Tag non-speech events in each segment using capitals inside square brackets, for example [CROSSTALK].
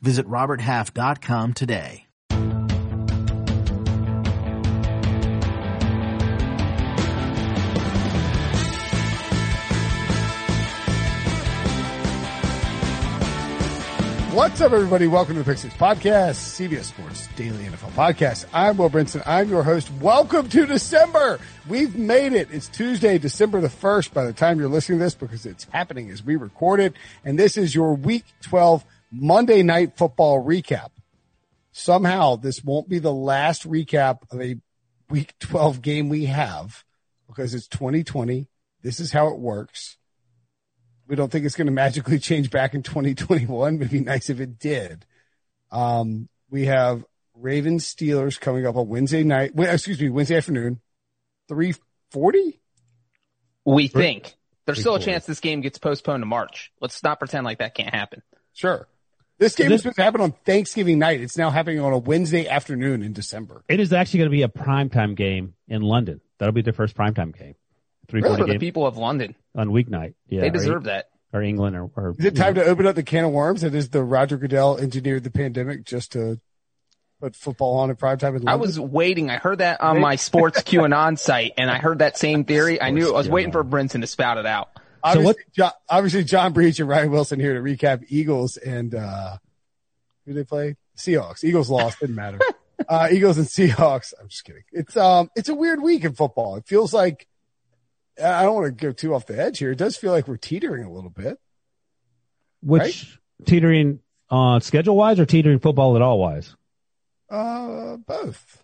Visit roberthalf.com today. What's up, everybody? Welcome to the Six Podcast, CBS Sports Daily NFL Podcast. I'm Will Brinson. I'm your host. Welcome to December. We've made it. It's Tuesday, December the 1st by the time you're listening to this because it's happening as we record it. And this is your week 12 Monday night football recap. Somehow this won't be the last recap of a week 12 game we have because it's 2020. This is how it works. We don't think it's going to magically change back in 2021, but it'd be nice if it did. Um, we have Ravens Steelers coming up on Wednesday night. Excuse me, Wednesday afternoon, 340? We think. There's still a chance this game gets postponed to March. Let's not pretend like that can't happen. Sure. This game was supposed to happen on Thanksgiving night. It's now happening on a Wednesday afternoon in December. It is actually going to be a primetime game in London. That'll be their first primetime game. Three really? For the people of London on weeknight. Yeah, they deserve or, that. Or England, or, or is it time know. to open up the can of worms? That is the Roger Goodell engineered the pandemic just to put football on at primetime in London. I was waiting. I heard that on my sports [LAUGHS] QAnon site, and I heard that same theory. I knew I was waiting for Brinson to spout it out. Obviously, so what? John, obviously, John Breech and Ryan Wilson here to recap Eagles and uh who they play? Seahawks. Eagles lost. Didn't matter. [LAUGHS] uh, Eagles and Seahawks. I'm just kidding. It's um, it's a weird week in football. It feels like I don't want to go too off the edge here. It does feel like we're teetering a little bit. Which right? teetering uh, schedule wise or teetering football at all wise? Uh, both.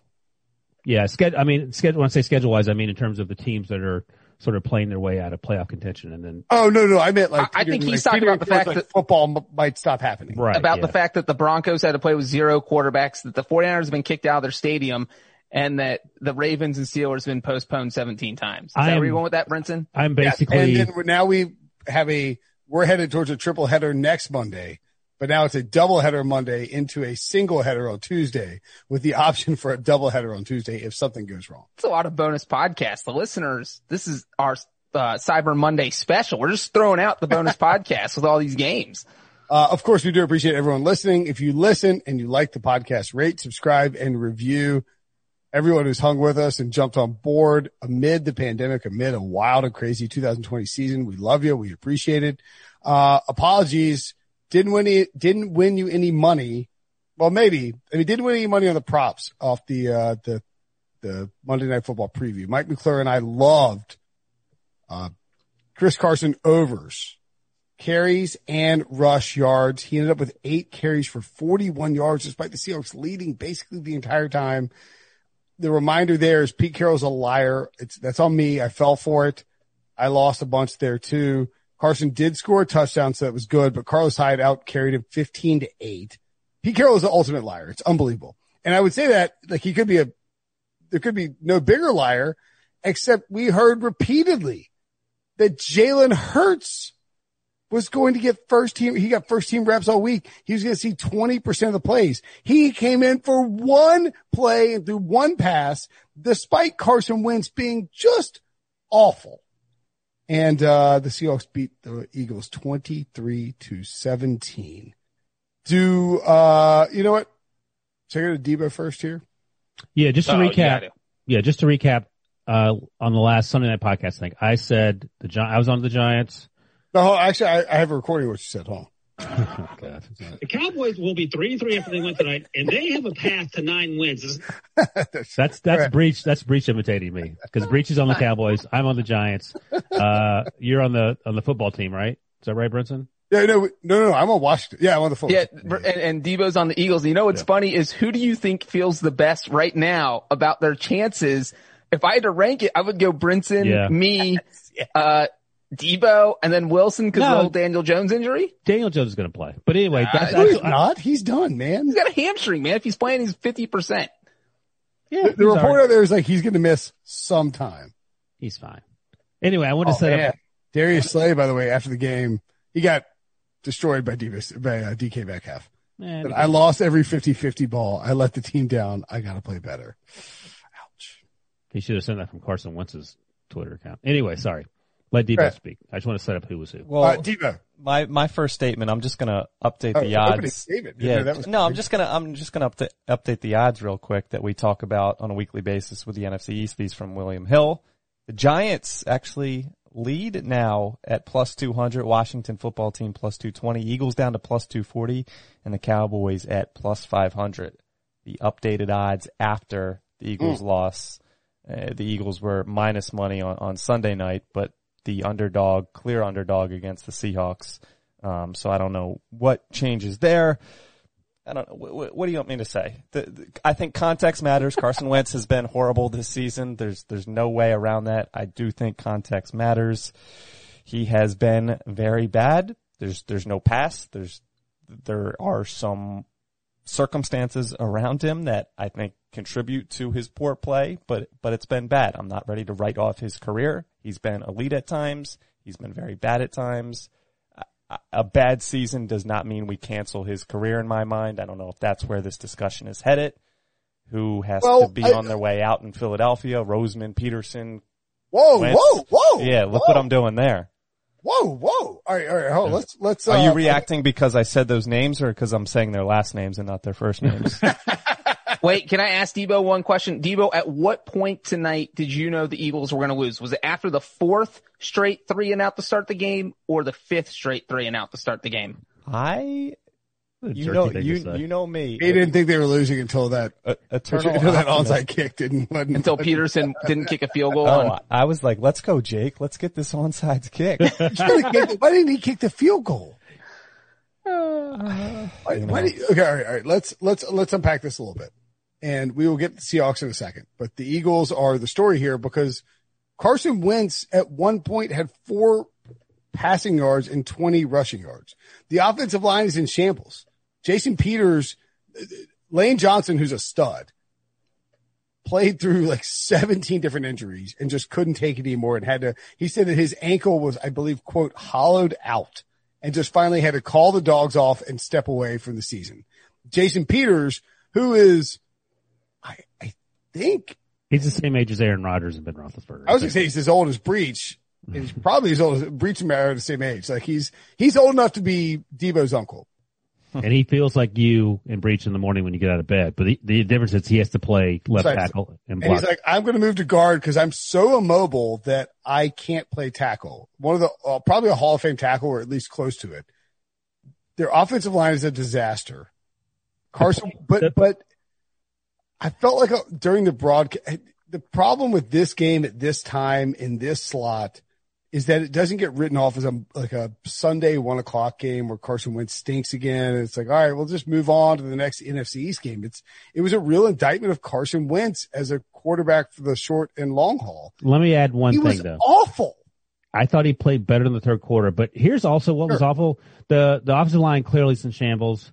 Yeah, schedule. I mean, schedule. When I say schedule wise, I mean in terms of the teams that are sort of playing their way out of playoff contention, and then. Oh no, no, I meant like. I, I think he's like, talking about the fact like that football m- might stop happening. Right. About yeah. the fact that the Broncos had to play with zero quarterbacks, that the 49ers have been kicked out of their stadium, and that the Ravens and Steelers have been postponed 17 times. Is I'm, that where you went with that, Brinson? I'm basically. Yes. And then now we have a, we're headed towards a triple header next Monday, but now it's a double header Monday into a single header on Tuesday with the option for a double header on Tuesday if something goes wrong. It's a lot of bonus podcasts. The listeners, this is our uh, Cyber Monday special. We're just throwing out the bonus [LAUGHS] podcast with all these games. Uh, of course, we do appreciate everyone listening. If you listen and you like the podcast, rate, subscribe, and review everyone who's hung with us and jumped on board amid the pandemic, amid a wild and crazy 2020 season. We love you. We appreciate it. Uh, apologies. Didn't win any, didn't win you any money. Well, maybe. I mean, didn't win any money on the props off the, uh, the, the Monday night football preview. Mike McClure and I loved, uh, Chris Carson overs carries and rush yards. He ended up with eight carries for 41 yards despite the Seahawks leading basically the entire time the reminder there is Pete Carroll's a liar. It's that's on me. I fell for it. I lost a bunch there too. Carson did score a touchdown, so that was good, but Carlos Hyde out carried him 15 to 8. Pete Carroll is the ultimate liar. It's unbelievable. And I would say that like he could be a there could be no bigger liar, except we heard repeatedly that Jalen Hurts was going to get first team. He got first team reps all week. He was going to see 20% of the plays. He came in for one play and threw one pass, despite Carson Wentz being just awful. And, uh, the Seahawks beat the Eagles 23 to 17. Do, uh, you know what? Should I go to Debo first here? Yeah, just to oh, recap. Yeah, just to recap, uh, on the last Sunday night podcast thing, I said the Gi- I was on the Giants. No, actually, I, I have a recording of what you said. Hold oh, the Cowboys will be three and three after they win tonight, and they have a path to nine wins. [LAUGHS] that's that's right. Breech. That's Breech imitating me because Breech is on the Cowboys. I'm on the Giants. Uh, you're on the on the football team, right? Is that right, Brinson? Yeah, no, no, no, I'm on Washington. Yeah, I'm on the football. Yeah, and, and Debo's on the Eagles. You know what's yeah. funny is who do you think feels the best right now about their chances? If I had to rank it, I would go Brinson, yeah. me, uh, Deebo and then Wilson because no, of Daniel Jones injury? Daniel Jones is going to play. But anyway, that's, uh, he's not. He's done, man. He's got a hamstring, man. If he's playing, he's 50%. Yeah. The, the report out there is like he's going to miss some time. He's fine. Anyway, I want to oh, say Darius Slay, by the way, after the game, he got destroyed by, Davis, by uh, DK Metcalf. Eh, I lost every 50-50 ball. I let the team down. I got to play better. Ouch. He should have sent that from Carson Wentz's Twitter account. Anyway, sorry. Let Deebo right. speak. I just want to set up who was who. Well, uh, Deebo. My my first statement. I'm just gonna update the oh, odds. Yeah, no, I'm just gonna I'm just gonna update update the odds real quick that we talk about on a weekly basis with the NFC East. These from William Hill. The Giants actually lead now at plus 200. Washington football team plus 220. Eagles down to plus 240, and the Cowboys at plus 500. The updated odds after the Eagles mm. loss. Uh, the Eagles were minus money on, on Sunday night, but the underdog, clear underdog against the Seahawks. Um, so I don't know what changes there. I don't know. What, what do you want me to say? The, the, I think context matters. Carson Wentz has been horrible this season. There's, there's no way around that. I do think context matters. He has been very bad. There's, there's no pass. There's, there are some circumstances around him that I think contribute to his poor play, but, but it's been bad. I'm not ready to write off his career. He's been elite at times. He's been very bad at times. A bad season does not mean we cancel his career in my mind. I don't know if that's where this discussion is headed. Who has well, to be I, on their way out in Philadelphia? Roseman, Pederson. Whoa, Wentz. whoa, whoa. Yeah, look whoa. what I'm doing there. Whoa, whoa. All right, all right, hold on. Let's, let's, Are uh, you reacting because I said those names or because I'm saying their last names and not their first names? [LAUGHS] Wait, can I ask Debo one question? Debo, at what point tonight did you know the Eagles were going to lose? Was it after the fourth straight three and out to start the game or the fifth straight three and out to start the game? I, you know, you, you know me. He didn't think they were losing until that, uh, [LAUGHS] eternal until that onside kick didn't, until Pederson didn't kick a field goal. Oh, I was like, let's go, Jake. Let's get this onside kick. [LAUGHS] why didn't he kick the field goal? Uh, why, why you, okay, all right, all right. Let's let's let's unpack this a little bit and we will get the Seahawks in a second. But the Eagles are the story here because Carson Wentz at one point had four passing yards and 20 rushing yards. The offensive line is in shambles. Jason Peters, Lane Johnson, who's a stud, played through like 17 different injuries and just couldn't take it anymore and had to, he said that his ankle was, I believe, quote, hollowed out and just finally had to call the dogs off and step away from the season. Jason Peters, who is think he's the same age as Aaron Rodgers and Ben Roethlisberger. I was gonna say he's as old as Breech. He's probably as old as Breech and Mara are the same age. Like he's he's old enough to be Deebo's uncle. [LAUGHS] and he feels like you and Breech in the morning when you get out of bed. But the, the difference is he has to play left tackle and block. And he's like, I'm going to move to guard because I'm so immobile that I can't play tackle. One of the uh, probably a Hall of Fame tackle or at least close to it. Their offensive line is a disaster. Carson, but but I felt like a, during the broadcast, the problem with this game at this time in this slot is that it doesn't get written off as a like a Sunday one o'clock game where Carson Wentz stinks again. It's like, all right, we'll just move on to the next NFC East game. It's it was a real indictment of Carson Wentz as a quarterback for the short and long haul. Let me add one he thing though. Awful. I thought he played better in the third quarter, but here's also what sure. was awful. The the offensive line clearly in shambles.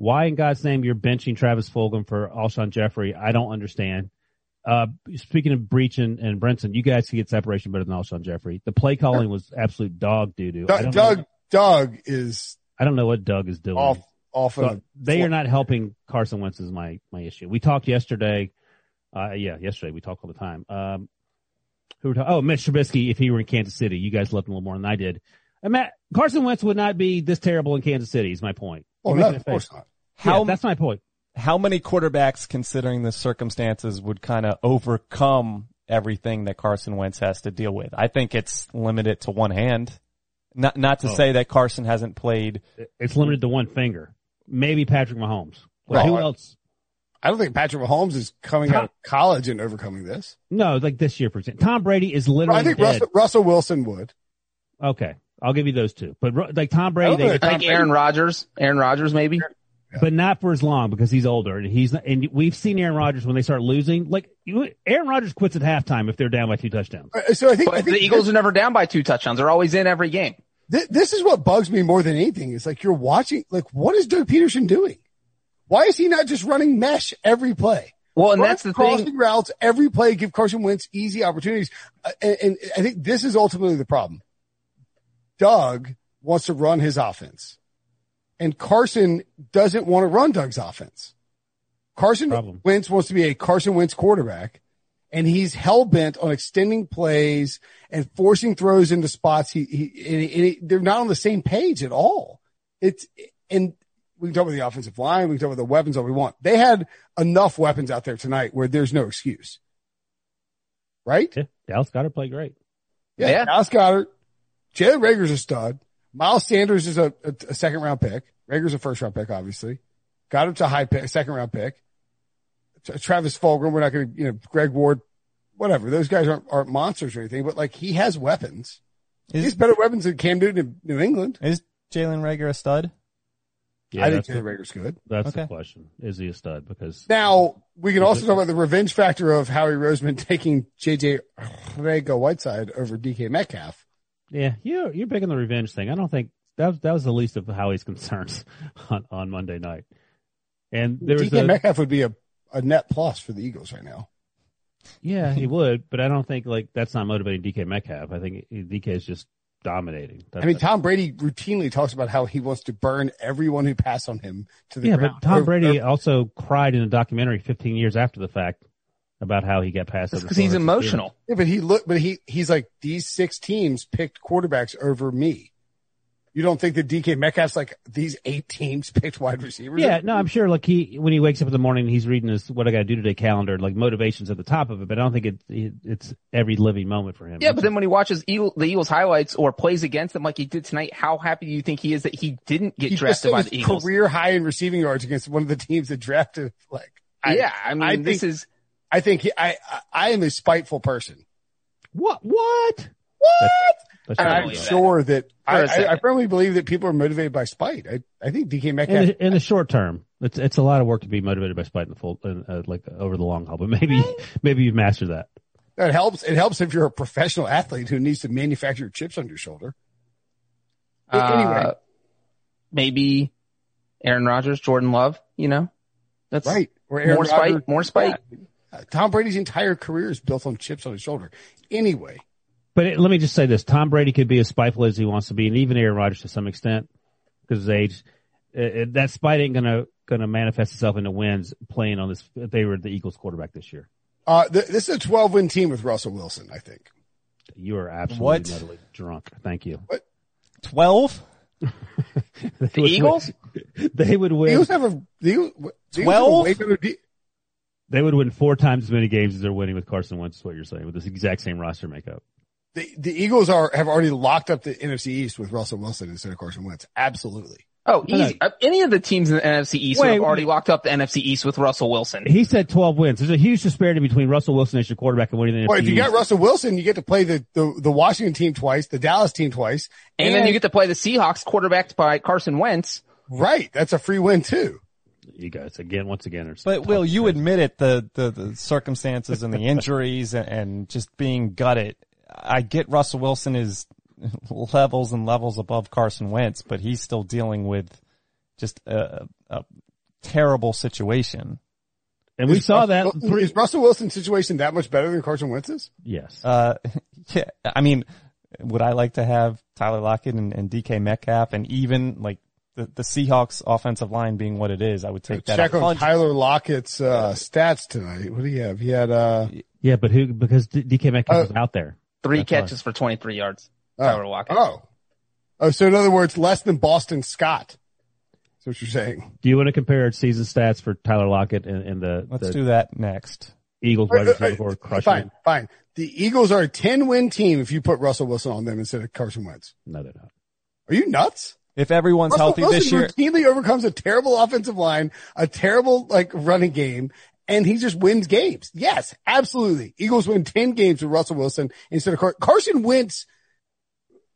Why in God's name you're benching Travis Fulgham for Alshon Jeffery? I don't understand. Uh, speaking of Breech and, and Brinson, you guys can get separation better than Alshon Jeffery. The play calling was absolute dog doo doo. Doug, Doug, Doug, is. I don't know what Doug is doing. Off, off so they are not helping Carson Wentz is my, my issue. We talked yesterday. Uh, yeah, yesterday we talk all the time. Um, who were talking? Oh, Mitch Trubisky, if he were in Kansas City, you guys loved him a little more than I did. And Matt, Carson Wentz would not be this terrible in Kansas City is my point. Oh, no, of course not. How, yeah, that's my point. How many quarterbacks, considering the circumstances, would kind of overcome everything that Carson Wentz has to deal with? I think it's limited to one hand. Not, not to oh. say that Carson hasn't played. It's limited to one finger. Maybe Patrick Mahomes. Well, who else? I don't think Patrick Mahomes is coming Tom, out of college and overcoming this. No, like this year, for example. Tom Brady is literally. I think Russell, Russell, Wilson would. Okay, I'll give you those two. But like Tom Brady, they, like Aaron Rodgers. Aaron Rodgers, maybe. Yeah. but not for as long because he's older and he's not, and we've seen Aaron Rodgers when they start losing. Like Aaron Rodgers quits at halftime if they're down by two touchdowns. Uh, so I think, I think the Eagles are never down by two touchdowns. They're always in every game. Th- this is what bugs me more than anything. It's like you're watching. Like, what is Doug Pederson doing? Why is he not just running mesh every play? Well, and that's the crossing thing. routes every play, give Carson Wentz easy opportunities. Uh, and, and I think this is ultimately the problem. Doug wants to run his offense and Carson doesn't want to run Doug's offense. Carson Problem. Wentz wants to be a Carson Wentz quarterback and he's hell bent on extending plays and forcing throws into spots. He, he, and he, and he, they're not on the same page at all. It's, and we can talk about the offensive line. We can talk about the weapons all we want. They had enough weapons out there tonight where there's no excuse. Right? Yeah. Dallas Goedert played great. Yeah. yeah. Dallas Goedert. Jalen Reagor's a stud. Miles Sanders is a, a, a second round pick. Reagor's a first round pick, obviously. Got him to a high pick, second round pick. Travis Fulgham, we're not going to, you know, Greg Ward, whatever. Those guys aren't, aren't monsters or anything, but like he has weapons. Is, He's better weapons than Cam Newton in New England. Is Jalen Reagor a stud? Yeah, I think Jalen Reagor's good. That's okay. the question. Is he a stud? Because now we can also talk about the revenge factor of Howie Roseman [LAUGHS] taking JJ Arcega Whiteside over DK Metcalf. Yeah, you're you're big on the revenge thing. I don't think that that was the least of Howie's concerns [LAUGHS] on, on Monday night. And there was DK a, Metcalf would be a, a net plus for the Eagles right now. Yeah, he [LAUGHS] would, but I don't think like that's not motivating DK Metcalf. I think DK is just dominating. That's I mean, Tom Brady routinely talks about how he wants to burn everyone who passed on him to the yeah, ground. but Tom Brady also cried in a documentary 15 years after the fact about how he got past because he's emotional. Yeah, but he look, but he he's like these six teams picked quarterbacks over me. You don't think that DK Metcalf's like these eight teams picked wide receivers? Yeah, no, I'm sure. Like he, when he wakes up in the morning, he's reading his "What I Got to Do Today" calendar. Like motivations at the top of it, but I don't think it, it's every living moment for him. Yeah, but then when he watches Eagle, the Eagles highlights or plays against them like he did tonight, how happy do you think he is that he didn't get he drafted by the Eagles? Career high in receiving yards against one of the teams that drafted. Like, I, yeah, I mean, I this think, is I think he, I, I am a spiteful person. What? What? What? and I'm sure that, that I, I, I, firmly believe that people are motivated by spite. I, I think DK Metcalf in the, in the, short term, it's it's a lot of work to be motivated by spite in the full, uh, like over the long haul. But maybe maybe you've mastered that. It helps. It helps if you're a professional athlete who needs to manufacture chips on your shoulder. Uh, anyway, maybe Aaron Rodgers, Jordan Love. You know, that's right. Or Aaron more Rodgers, spite. More spite. Yeah. Tom Brady's entire career is built on chips on his shoulder. Anyway. But it, let me just say this. Tom Brady could be as spiteful as he wants to be, and even Aaron Rodgers to some extent, because his age. It, that spite ain't gonna, gonna manifest itself into wins playing on this, if they were the Eagles quarterback this year. Uh, th- this is a 12 win team with Russell Wilson, I think. You are absolutely what? drunk. Thank you. What? 12? [LAUGHS] the Eagles? Win. They would win. The Eagles have a, the Eagles, 12? They would win four times as many games as they're winning with Carson Wentz. Is what you're saying with this exact same roster makeup. The the Eagles are have already locked up the NFC East with Russell Wilson instead of Carson Wentz. Absolutely. Oh, easy. Uh, any of the teams in the NFC East wait, have already wait. locked up the NFC East with Russell Wilson. He said 12 wins. There's a huge disparity between Russell Wilson as your quarterback and winning the well, NFC if you got Russell Wilson, you get to play the, the, the Washington team twice, the Dallas team twice. And, and then you get to play the Seahawks quarterbacked by Carson Wentz. Right. That's a free win too you guys again, once again. but Will, you admit it, the, the, the circumstances and the [LAUGHS] injuries and, and just being gutted. I get Russell Wilson is [LAUGHS] levels and levels above Carson Wentz, but he's still dealing with just a, a terrible situation. And we saw that. Is Russell Wilson's situation that much better than Carson Wentz's? Yes. Uh, [LAUGHS] yeah. I mean, would I like to have Tyler Lockett and, and DK Metcalf and even like the, the Seahawks offensive line being what it is, I would take that. Check on Tyler Lockett's uh, stats tonight. What do you have? He had uh yeah, but who because DK Metcalf uh, was out there. Three That's catches why. for 23 yards. Oh. Tyler Lockett. Oh. Oh, so in other words, less than Boston Scott. That's what you're saying. Do you want to compare season stats for Tyler Lockett and, and the? Let's the do that next. Eagles wide receiver crushing. Fine, fine. The Eagles are a 10 win team if you put Russell Wilson on them instead of Carson Wentz. No, they're not. Are you nuts? If everyone's Russell healthy Wilson this year, routinely overcomes a terrible offensive line, a terrible like running game, and he just wins games. Yes, absolutely. Eagles win ten games with Russell Wilson instead of Car- Carson Wentz.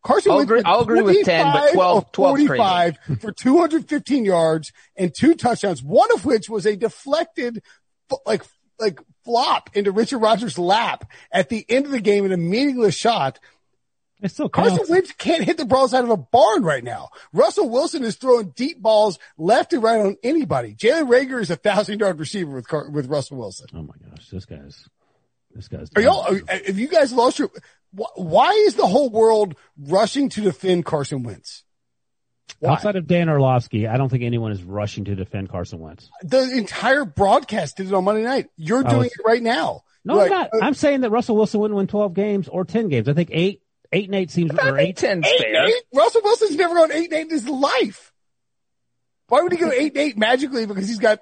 Carson I'll agree, I'll agree with 10, but 12, 45 [LAUGHS] for 215 yards and two touchdowns, one of which was a deflected, like, like flop into Richard Rodgers' lap at the end of the game in a meaningless shot. It's still Carson Wentz can't hit the balls out of a barn right now. Russell Wilson is throwing deep balls left and right on anybody. Jalen Reagor is a thousand yard receiver with with Russell Wilson. Oh my gosh, this guy's this guy's. Are y'all? Are, have you guys lost your? Why is the whole world rushing to defend Carson Wentz? Why? Outside of Dan Orlovsky, I don't think anyone is rushing to defend Carson Wentz. The entire broadcast did it on Monday night. You're doing was, it right now. No, like, I'm not. Uh, I'm saying that Russell Wilson wouldn't win 12 games or 10 games. I think eight, eight and eight seems or eight, ten fair. Eight? Russell Wilson's never gone eight and eight in his life. Why would he go eight and eight magically? Because he's got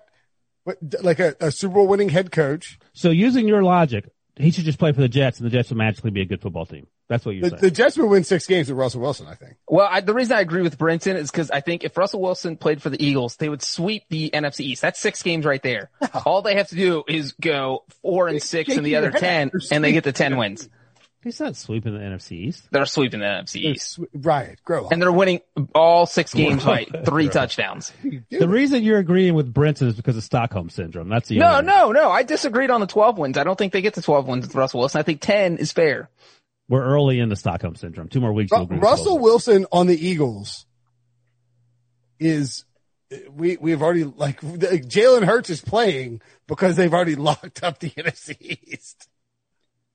like a, a Super Bowl winning head coach. So using your logic, he should just play for the Jets, and the Jets will magically be a good football team. That's what you're the, saying. The Jets will win six games with Russell Wilson, I think. Well, I, the reason I agree with Brinson is because I think if Russell Wilson played for the Eagles, they would sweep the NFC East. That's six games right there. [LAUGHS] All they have to do is go four and six in the other ten, and they get the ten wins. He's not sweeping the NFC East. They're sweeping the NFC East. Right, grow up. And they're winning all six [LAUGHS] games by three touchdowns. The reason you're agreeing with Brinson is because of Stockholm syndrome. That's the no, no, no. I disagreed on the 12 wins. I don't think they get the 12 wins with Russell Wilson. I think 10 is fair. We're early in the Stockholm syndrome. Two more weeks. Ru- Russell Wilson on the Eagles is we we've already like Jalen Hurts is playing because they've already [LAUGHS] locked up the NFC East.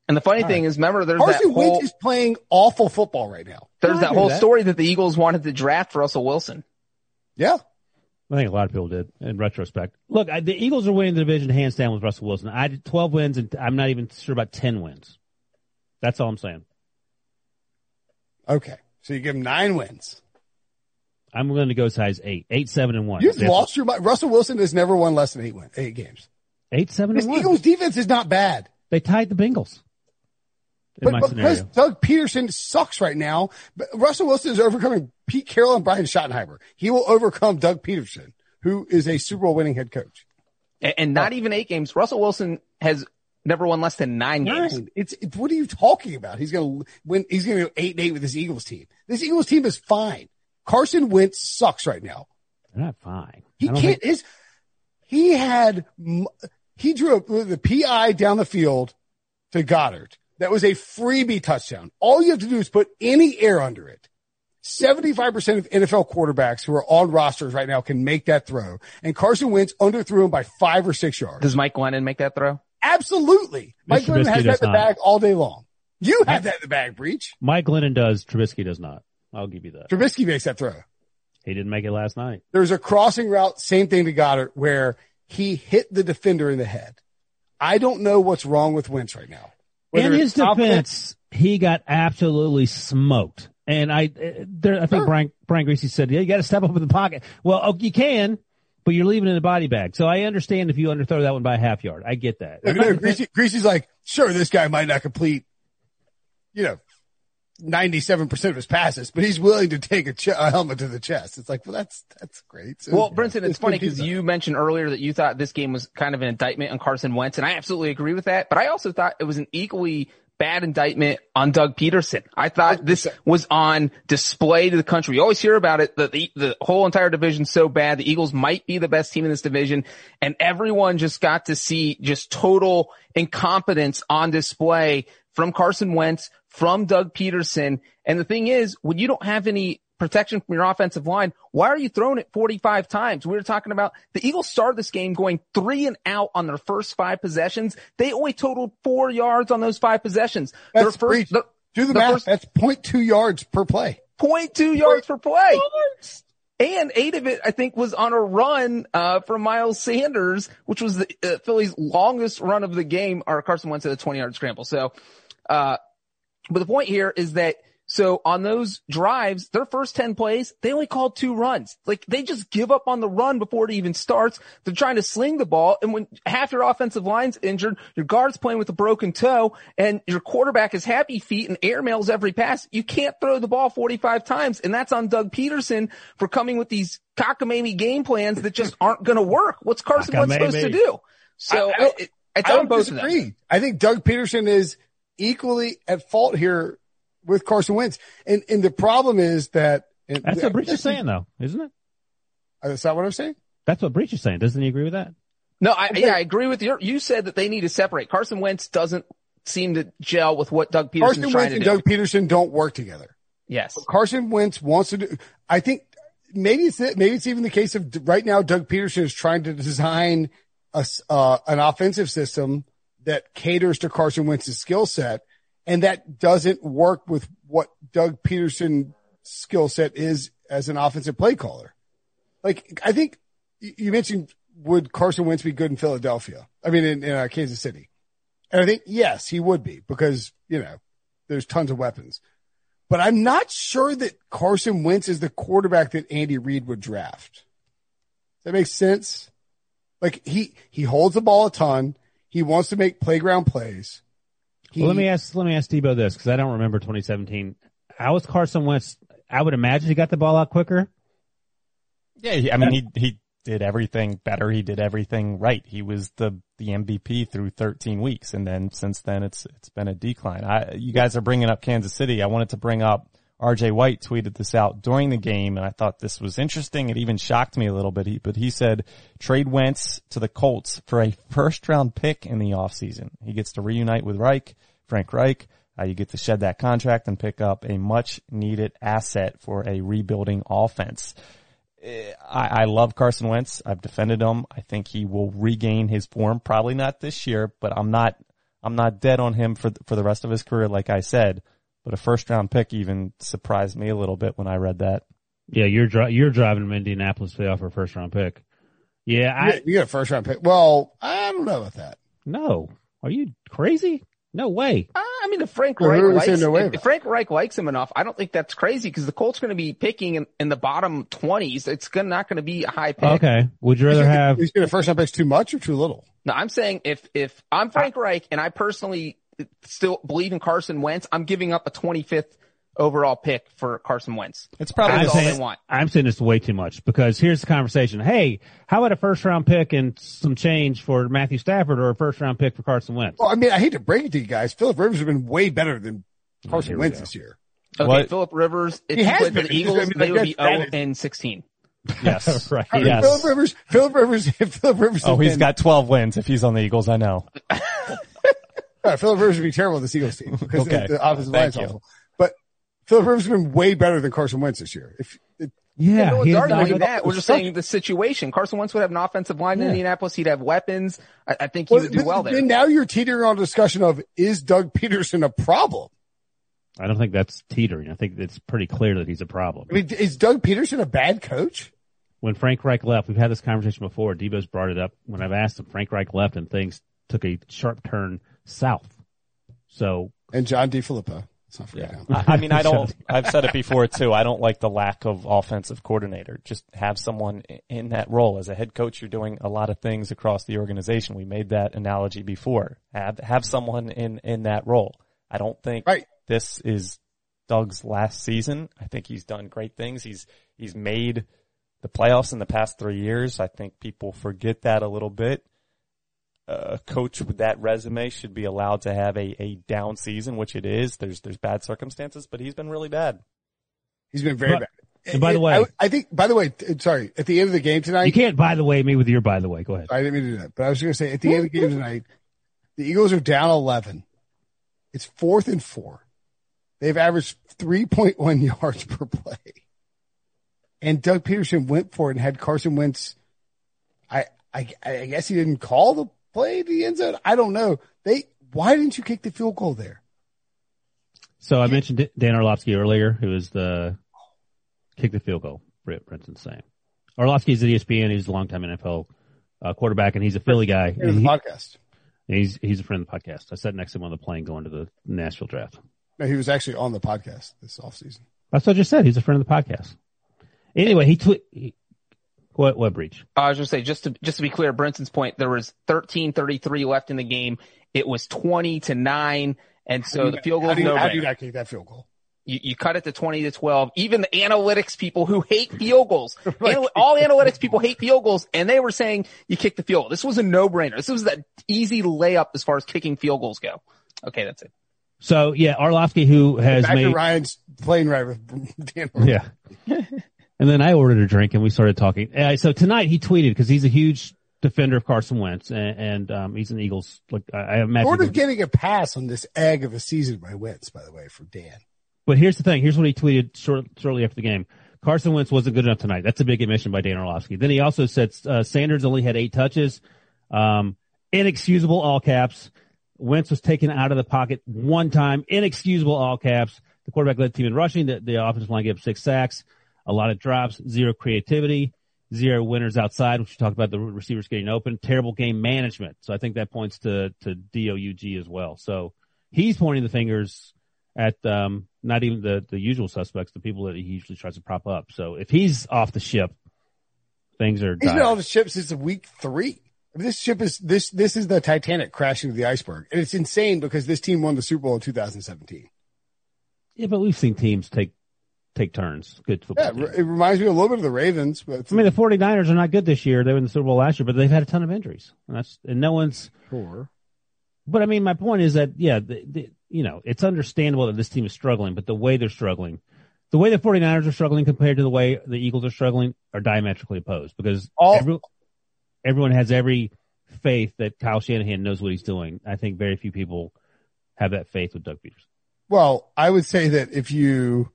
And the funny All thing right. is, remember, there's Carson that whole, Wentz is playing awful football right now. There's that whole that. story that the Eagles wanted to draft Russell Wilson. Yeah. I think a lot of people did in retrospect. Look, I, the Eagles are winning the division hands down with Russell Wilson. I did 12 wins and I'm not even sure about 10 wins. That's all I'm saying. Okay. So you give him nine wins. I'm going to go size eight, eight, seven, and one. You've lost your mind. Russell Wilson has never won less than eight win, eight games. Eight, seven, and one. Eagles defense is not bad. They tied the Bengals but, but because Doug Pederson sucks right now, but Russell Wilson is overcoming Pete Carroll and Brian Schottenheimer. He will overcome Doug Pederson, who is a Super Bowl winning head coach. And, and not even eight games. Russell Wilson has never won less than nine, nine. games. It's, it's, what are you talking about? He's going to win. He's going to go eight and eight with this Eagles team. This Eagles team is fine. Carson Wentz sucks right now. They're not fine. He can't. Think... His he had he drew the PI down the field to Goedert that was a freebie touchdown. All you have to do is put any air under it. 75% of NFL quarterbacks who are on rosters right now can make that throw. And Carson Wentz underthrew him by five or six yards. Does Mike Glennon make that throw? Absolutely. Mike Glennon has that in the bag all day long. You have that in the bag, Breech. Mike Glennon does. Trubisky does not. I'll give you that. Trubisky makes that throw. He didn't make it last night. There's a crossing route, same thing to Goedert, where he hit the defender in the head. I don't know what's wrong with Wentz right now. In his defense, he got absolutely smoked. And I, eh, there, I think sure. Brian, Brian Griese said, yeah, you got to step up in the pocket. Well, oh, you can, but you're leaving it in a body bag. So I understand if you underthrow that one by a half yard. I get that. No, Griese, Griese's like, sure, this guy might not complete, you know, 97% of his passes, but he's willing to take a, ch- a, helmet to the chest. It's like, well, that's, that's great. So, well, Brinson, it's, it's funny because you mentioned earlier that you thought this game was kind of an indictment on Carson Wentz, and I absolutely agree with that. But I also thought it was an equally bad indictment on Doug Pederson. I thought this was on display to the country. You always hear about it, that the, the whole entire division's so bad. The Eagles might be the best team in this division and everyone just got to see just total incompetence on display from Carson Wentz, from Doug Pederson. And the thing is, when you don't have any protection from your offensive line, why are you throwing it 45 times? We were talking about the Eagles started this game going three and out on their first five possessions. They only totaled four yards on those five possessions. That's their first, Do the, the math. First, That's 0.2 yards per play. 0.2 yards per play. Yards. And eight of it, I think, was on a run uh, from Miles Sanders, which was the uh, Phillies' longest run of the game. Or Carson went to the 20 yard scramble. So uh, but the point here is that so on those drives, their first 10 plays, they only called two runs. Like they just give up on the run before it even starts. They're trying to sling the ball. And when half your offensive line's injured, your guard's playing with a broken toe and your quarterback is happy feet and airmails every pass, you can't throw the ball 45 times. And that's on Doug Pederson for coming with these cockamamie game plans that just aren't going to work. What's Carson Wentz supposed to do? So I, I, I, I don't disagree. I think Doug Pederson is equally at fault here with Carson Wentz. And, and the problem is that. That's what Breech is saying though, isn't it? Is that what I'm saying? That's what Breech is saying. Doesn't he agree with that? No, I, okay. yeah, I agree with you. You said that they need to separate. Carson Wentz doesn't seem to gel with what Doug Pederson. Carson Wentz and do. Doug Pederson don't work together. Yes. But Carson Wentz wants to do, I think maybe it's, maybe it's even the case of right now Doug Pederson is trying to design a, uh, an offensive system that caters to Carson Wentz's skill set. And that doesn't work with what Doug Pederson's skill set is as an offensive play caller. Like, I think you mentioned would Carson Wentz be good in Philadelphia? I mean, in, in uh, Kansas City. And I think, yes, he would be because, you know, there's tons of weapons. But I'm not sure that Carson Wentz is the quarterback that Andy Reid would draft. Does that make sense? Like he, he holds the ball a ton. He wants to make playground plays. He, well, let me ask, let me ask Debo this because I don't remember 2017. How was Carson Wentz? I would imagine he got the ball out quicker. Yeah, I mean, he, he did everything better. He did everything right. He was the, the MVP through 13 weeks. And then since then it's, it's been a decline. I, you guys are bringing up Kansas City. I wanted to bring up RJ White tweeted this out during the game and I thought this was interesting. It even shocked me a little bit. He, but he said trade Wentz to the Colts for a first round pick in the offseason. He gets to reunite with Reich, Frank Reich. Uh, you get to shed that contract and pick up a much needed asset for a rebuilding offense. I, I love Carson Wentz. I've defended him. I think he will regain his form. Probably not this year, but I'm not, I'm not dead on him for, for the rest of his career, like I said. But a first round pick even surprised me a little bit when I read that. Yeah, you're dri- you're driving him Indianapolis to offer a first round pick. Yeah, I, you got a first round pick. Well, I don't know about that. No, are you crazy? No way. Uh, I mean, if Frank Reich likes, if, if Frank Reich likes him enough, I don't think that's crazy because the Colts going to be picking in, in the bottom twenties. It's gonna, not going to be a high pick. Okay. Would you rather have? He's going to first round picks too much or too little? No, I'm saying if if I'm Frank Reich and I personally still believe in Carson Wentz, I'm giving up a 25th overall pick for Carson Wentz. It's probably That's all saying, they want. I'm saying it's way too much because here's the conversation. Hey, how about a first round pick and some change for Matthew Stafford or a first round pick for Carson Wentz? Well, I mean, I hate to break it to you guys. Philip Rivers has been way better than oh, Carson oh, Wentz this year. Okay, what? Philip Rivers, if he, he played for the Eagles, I mean, they would be 0 and 16. [LAUGHS] Yes, right. I mean, yes. Philip Rivers, Philip Rivers, [LAUGHS] Philip Rivers. Oh, he's been, got 12 wins if he's on the Eagles. I know. [LAUGHS] Philip Rivers would be terrible with the Eagles team because okay. the offensive line's awful. But Philip Rivers has been way better than Carson Wentz this year. If yeah, no one's arguing that. We're just saying the situation. Carson Wentz would have an offensive line yeah. in Indianapolis. He'd have weapons. I, I think he well, would do well there. Now you're teetering on a discussion of is Doug Pederson a problem? I don't think that's teetering. I think it's pretty clear that he's a problem. I mean, is Doug Pederson a bad coach? When Frank Reich left, we've had this conversation before. Debo's brought it up. When I've asked him, Frank Reich left and things took a sharp turn south. So and John DeFilippo. Yeah. I, I mean, I don't. [LAUGHS] I've said it before too. I don't like the lack of offensive coordinator. Just have someone in that role as a head coach. You're doing a lot of things across the organization. We made that analogy before. Have have someone in in that role. I don't think right. this is Doug's last season. I think he's done great things. He's he's made the playoffs in the past three years. I think people forget that a little bit a coach with that resume should be allowed to have a, a down season, which it is. There's there's bad circumstances, but he's been really bad. He's been very but, bad. And by the way, I, I, think. By the way, sorry. At the end of the game tonight, you can't. By the way, me with your. By the way, go ahead. I didn't mean to do that, but I was going to say at the end of the game tonight, the Eagles are down eleven. It's fourth and four. They've averaged three point one yards per play, and Doug Pederson went for it and had Carson Wentz. I I, I guess he didn't call the play the end zone? I don't know. They, why didn't you kick the field goal there? So I mentioned Dan Orlovsky earlier, who is the kick the field goal. Britt Brinson's saying. Orlovsky is at ESPN. He's a longtime NFL uh, quarterback, and he's a Philly guy. He's the podcast. He's he's a friend of the podcast. I sat next to him on the plane going to the Nashville draft. No, he was actually on the podcast this offseason. That's what I just said. He's a friend of the podcast. Anyway, he tweet what what Breech? Uh, I was just say just to just to be clear, Brinson's point, there was thirteen thirty three left in the game. It was twenty to nine, and so the field goal. How do you, no how do you not kick that field goal? You, you cut it to 20 to 12. Even the analytics people who hate field goals, [LAUGHS] Anal- all analytics people hate field goals, and they were saying you kick the field. This was a no-brainer. This was that easy layup as far as kicking field goals go. Okay, that's it. So yeah, Orlovsky, who has Back made Ryan's plane ride with Dan. Yeah. [LAUGHS] and then I ordered a drink and we started talking. Uh, so tonight he tweeted because he's a huge defender of Carson Wentz and, and um, he's an Eagles. Like I imagine, of getting a pass on this egg of a season by Wentz, by the way, from Dan. But here's the thing. Here's what he tweeted short, shortly after the game. Carson Wentz wasn't good enough tonight. That's a big admission by Dan Orlovsky. Then he also said uh, Sanders only had eight touches. Um, inexcusable all caps. Wentz was taken out of the pocket one time. Inexcusable all caps. The quarterback led the team in rushing. The, the offensive line gave up six sacks, a lot of drops, zero creativity, zero winners outside, which we talked about the receivers getting open, terrible game management. So I think that points to, to DOUG as well. So he's pointing the fingers at, um, not even the, the usual suspects, the people that he usually tries to prop up. So if he's off the ship, things are. He's been off the ship since week three. This ship is this this is the Titanic crashing to the iceberg, and it's insane because this team won the Super Bowl in 2017. Yeah, but we've seen teams take take turns. Good football. Yeah, it reminds me a little bit of the Ravens. But I mean, the 49ers are not good this year. They were in the Super Bowl last year, but they've had a ton of injuries. And that's and no one's sure. But I mean, my point is that yeah, the, the, you know, it's understandable that this team is struggling, but the way they're struggling, the way the 49ers are struggling compared to the way the Eagles are struggling are diametrically opposed because all, every, everyone has every faith that Kyle Shanahan knows what he's doing. I think very few people have that faith with Doug Pederson. Well, I would say that if you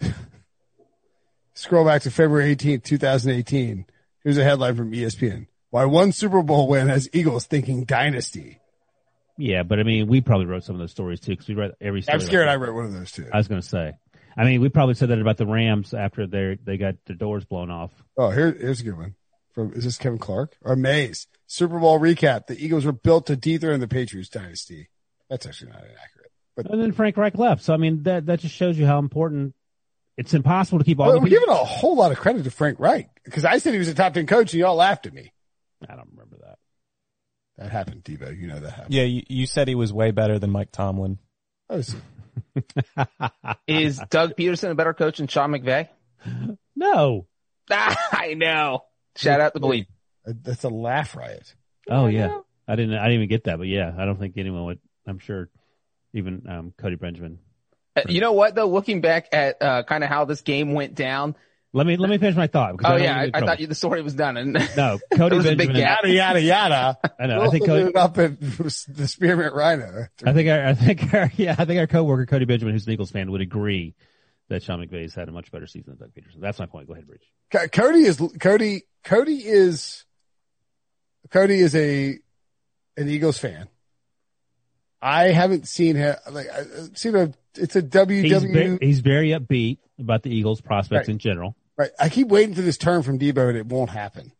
[LAUGHS] scroll back to February 18th, 2018, here's a headline from ESPN. Why one Super Bowl win has Eagles thinking dynasty. Yeah, but I mean, we probably wrote some of those stories too because we read every story. I'm scared I wrote one of those too. I was going to say. I mean, we probably said that about the Rams after they they got their doors blown off. Oh, here, here's a good one. From is this Kevin Clark or Mays? Super Bowl recap. The Eagles were built to dethrone the Patriots dynasty. That's actually not inaccurate. But and then Frank Reich left. So I mean, that that just shows you how important. It's impossible to keep all. Well, we're giving a whole lot of credit to Frank Reich because I said he was a top ten coach, and y'all laughed at me. I don't remember that. That happened, Debo. You know that happened. Yeah, you, you said he was way better than Mike Tomlin. [LAUGHS] Is Doug Pederson a better coach than Sean McVay? [LAUGHS] No. [LAUGHS] I know. Shout out the bleep. That's a laugh riot. Oh yeah, I didn't. I didn't even get that, but yeah, I don't think anyone would. I'm sure, even um, Cody Benjamin. Uh, you know what though? Looking back at uh, kind of how this game went down. Let me let me finish my thought. Oh I yeah, I, I thought you, the story was done. And [LAUGHS] no, Cody Benjamin. Yada yada yada. [LAUGHS] I know. I think Cody up at the Spearmint Rhino. I think our, I think our, [LAUGHS] yeah, I think our coworker Cody Benjamin, who's an Eagles fan, would agree that Sean McVay's had a much better season than Doug Pederson. That's my point. Go ahead, Bridge. Cody is Cody. Cody is Cody is a an Eagles fan. I haven't seen him like I've seen a it's a WW. He's very, he's very upbeat about the Eagles prospects right. in general. Right. I keep waiting for this turn from Debo and it won't happen.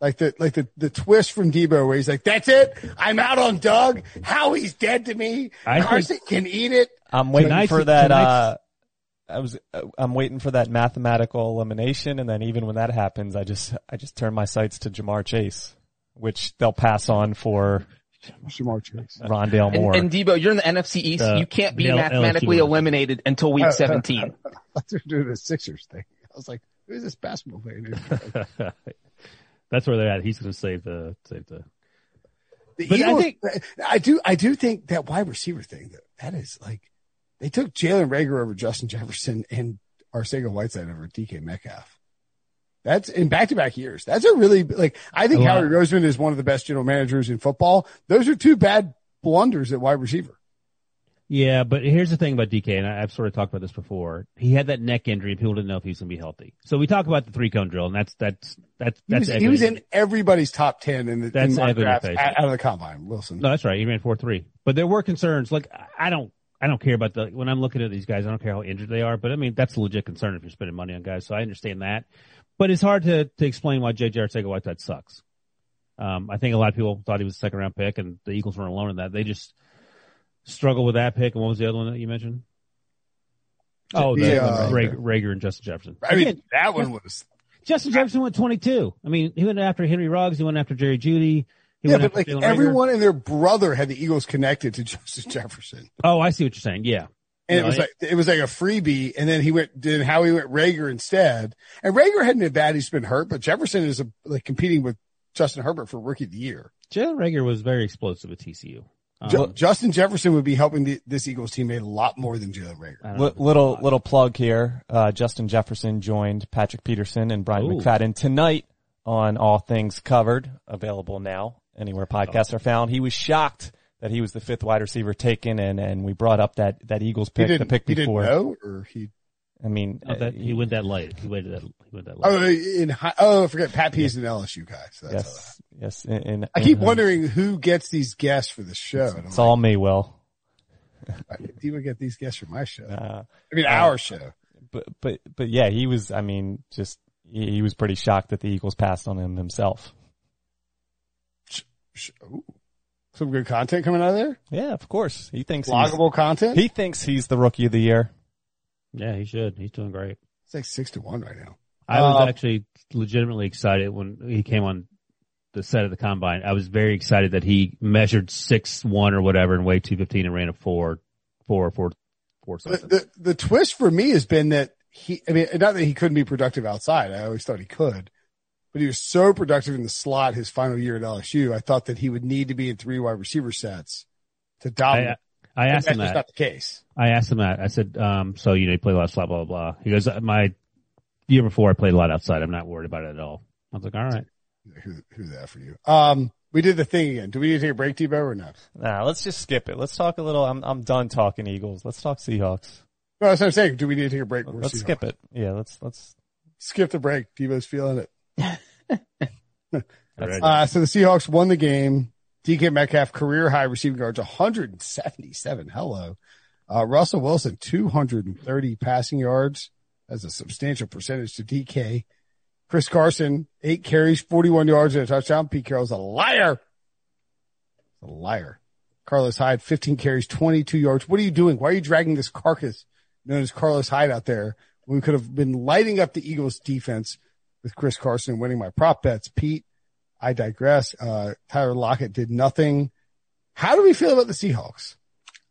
Like the like the the twist from Debo where he's like, "That's it, I'm out on Doug. How he's dead to me. I Carson think, can eat it." I'm waiting for that. uh I was I'm waiting for that mathematical elimination, and then even when that happens, I just I just turn my sights to Ja'Marr Chase, which they'll pass on for Ja'Marr Chase, Rondale Moore, and, and Debo. You're in the NFC East. Uh, you can't be mathematically eliminated until week 17. [LAUGHS] They're doing a Sixers thing. I was like, who's this basketball player? [LAUGHS] That's where they're at. He's going to save the save the. the but Eagles, I think I do. I do think that wide receiver thing that that is like they took Jalen Reagor over Justin Jefferson and Arcega Whiteside over DK Metcalf. That's in back to back years. That's a really like I think oh, Howie Roseman is one of the best general managers in football. Those are two bad blunders at wide receiver. Yeah, but here's the thing about DK, and I've sort of talked about this before. He had that neck injury, and people didn't know if he was going to be healthy. So we talk about the three cone drill, and that's that's that's he that's. Was, he was in everybody's top ten in the that's in out of the combine. Wilson. No, that's right. He ran four three, but there were concerns. Like I don't, I don't care about the when I'm looking at these guys. I don't care how injured they are, but I mean that's a legit concern if you're spending money on guys. So I understand that, but it's hard to to explain why JJ Arcega Whiteside sucks. Um, I think a lot of people thought he was a second round pick, and the Eagles weren't alone in that. They just struggled with that pick. And what was the other one that you mentioned? Oh, the, uh, Reagor and Justin Jefferson. I mean, Again, that one was. Justin Jefferson went 22. I mean, he went after Henry Ruggs. He went after Jerry Jeudy. He yeah, but like Jalen everyone Reagor. and their brother had the Eagles connected to [LAUGHS] Justin Jefferson. Oh, I see what you're saying. Yeah. And no, it was like it was like a freebie, and then he went did how he went Reagor instead. And Reagor hadn't been bad; he's been hurt, but Jefferson is a, like competing with Justin Herbert for Rookie of the Year. Jalen Reagor was very explosive at TCU. Um, Justin Jefferson would be helping the, this Eagles teammate a lot more than Jalen Reagor. L- little little plug here. Uh, Justin Jefferson joined Patrick Peterson and Bryant Ooh. McFadden tonight on All Things Covered, available now anywhere podcasts are found. He was shocked that he was the fifth wide receiver taken, and and we brought up that that Eagles pick, the pick before. he before. Didn't know, or he. I mean, oh, that, he went that late. He waited that. He went that late. Oh, in high, oh, I forget. Pat P is an LSU guy. So yes, yes. In, in, I keep wondering who gets these guests for the show. It's, it's like, all me, Will. Do you get these guests for my show? Uh, I mean, uh, our show. But but but yeah, he was. I mean, just he, he was pretty shocked that the Eagles passed on him himself. Some good content coming out of there. Yeah, of course. He thinks loggable content. He thinks he's the rookie of the year. Yeah, he should. He's doing great. It's like six to one right now. I was um, actually legitimately excited when he came on the set of the combine. I was very excited that he measured six one or whatever and weighed two fifteen and ran a four, four, four, four something. The, the, the twist for me has been that he. I mean, not that he couldn't be productive outside. I always thought he could, but he was so productive in the slot his final year at LSU. I thought that he would need to be in three wide receiver sets to dominate. I, I asked him that. That's not the case. I asked him that. I said, um, so, you know, you play a lot of slot, blah, blah, blah. He goes, my year before I played a lot outside. I'm not worried about it at all. I was like, all right. Who, who's that for you? Um, we did the thing again. Do we need to take a break, Tebow, or not? Nah, let's just skip it. Let's talk a little. I'm, I'm done talking Eagles. Let's talk Seahawks. No, that's what I'm saying. Do we need to take a break? Let's skip it. Yeah, let's, let's skip the break. Tebow's feeling it. Uh, so the Seahawks won the game. DK Metcalf career high receiving yards, 177. Hello. Uh, Russell Wilson, 230 passing yards. That's a substantial percentage to DK. Chris Carson, eight carries, 41 yards and a touchdown. Pete Carroll's a liar. A liar. Carlos Hyde, 15 carries, 22 yards. What are you doing? Why are you dragging this carcass known as Carlos Hyde out there when we could have been lighting up the Eagles defense with Chris Carson winning my prop bets. Pete, I digress. Uh, Tyler Lockett did nothing. How do we feel about the Seahawks?